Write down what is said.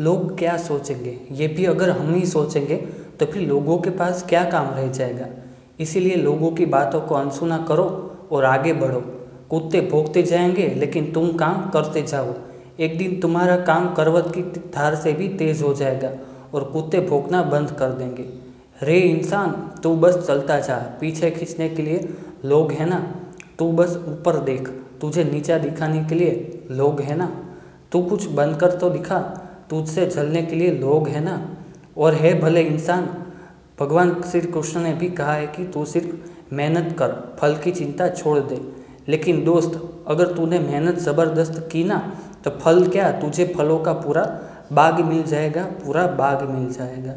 लोग क्या सोचेंगे? ये भी अगर हम ही सोचेंगे तो फिर लोगों के पास क्या काम रह जाएगा? इसीलिए लोगों की बातों को अनसुना करो और आगे बढ़ो। कुत्ते भौंकते जाएँगे, लेकिन तुम काम करते जाओ। एक दिन तुम्हारा काम करवट की धार से भी तेज़ हो जाएगा और कुत्ते भौंकना बंद कर देंगे। रे इंसान, तू बस चलता जा। पीछे खींचने के लिए लोग हैं ना? तू बस ऊपर देख। तुझे नीचा दिखाने के लिए लोग हैं ना? तू कुछ बंद कर तो दिखा। तुझसे जलने के लिए लोग हैं ना? और है भले इंसान। भगवान श्री कृष्ण ने भी कहा है कि तू सिर्फ़ मेहनत कर, फल की चिंता छोड़ दे। लेकिन दोस्त, अगर तूने मेहनत ज़बरदस्त की ना तो फल क्या तुझे फलों का पूरा बाग मिल जाएगा? पूरा बाग मिल जाएगा।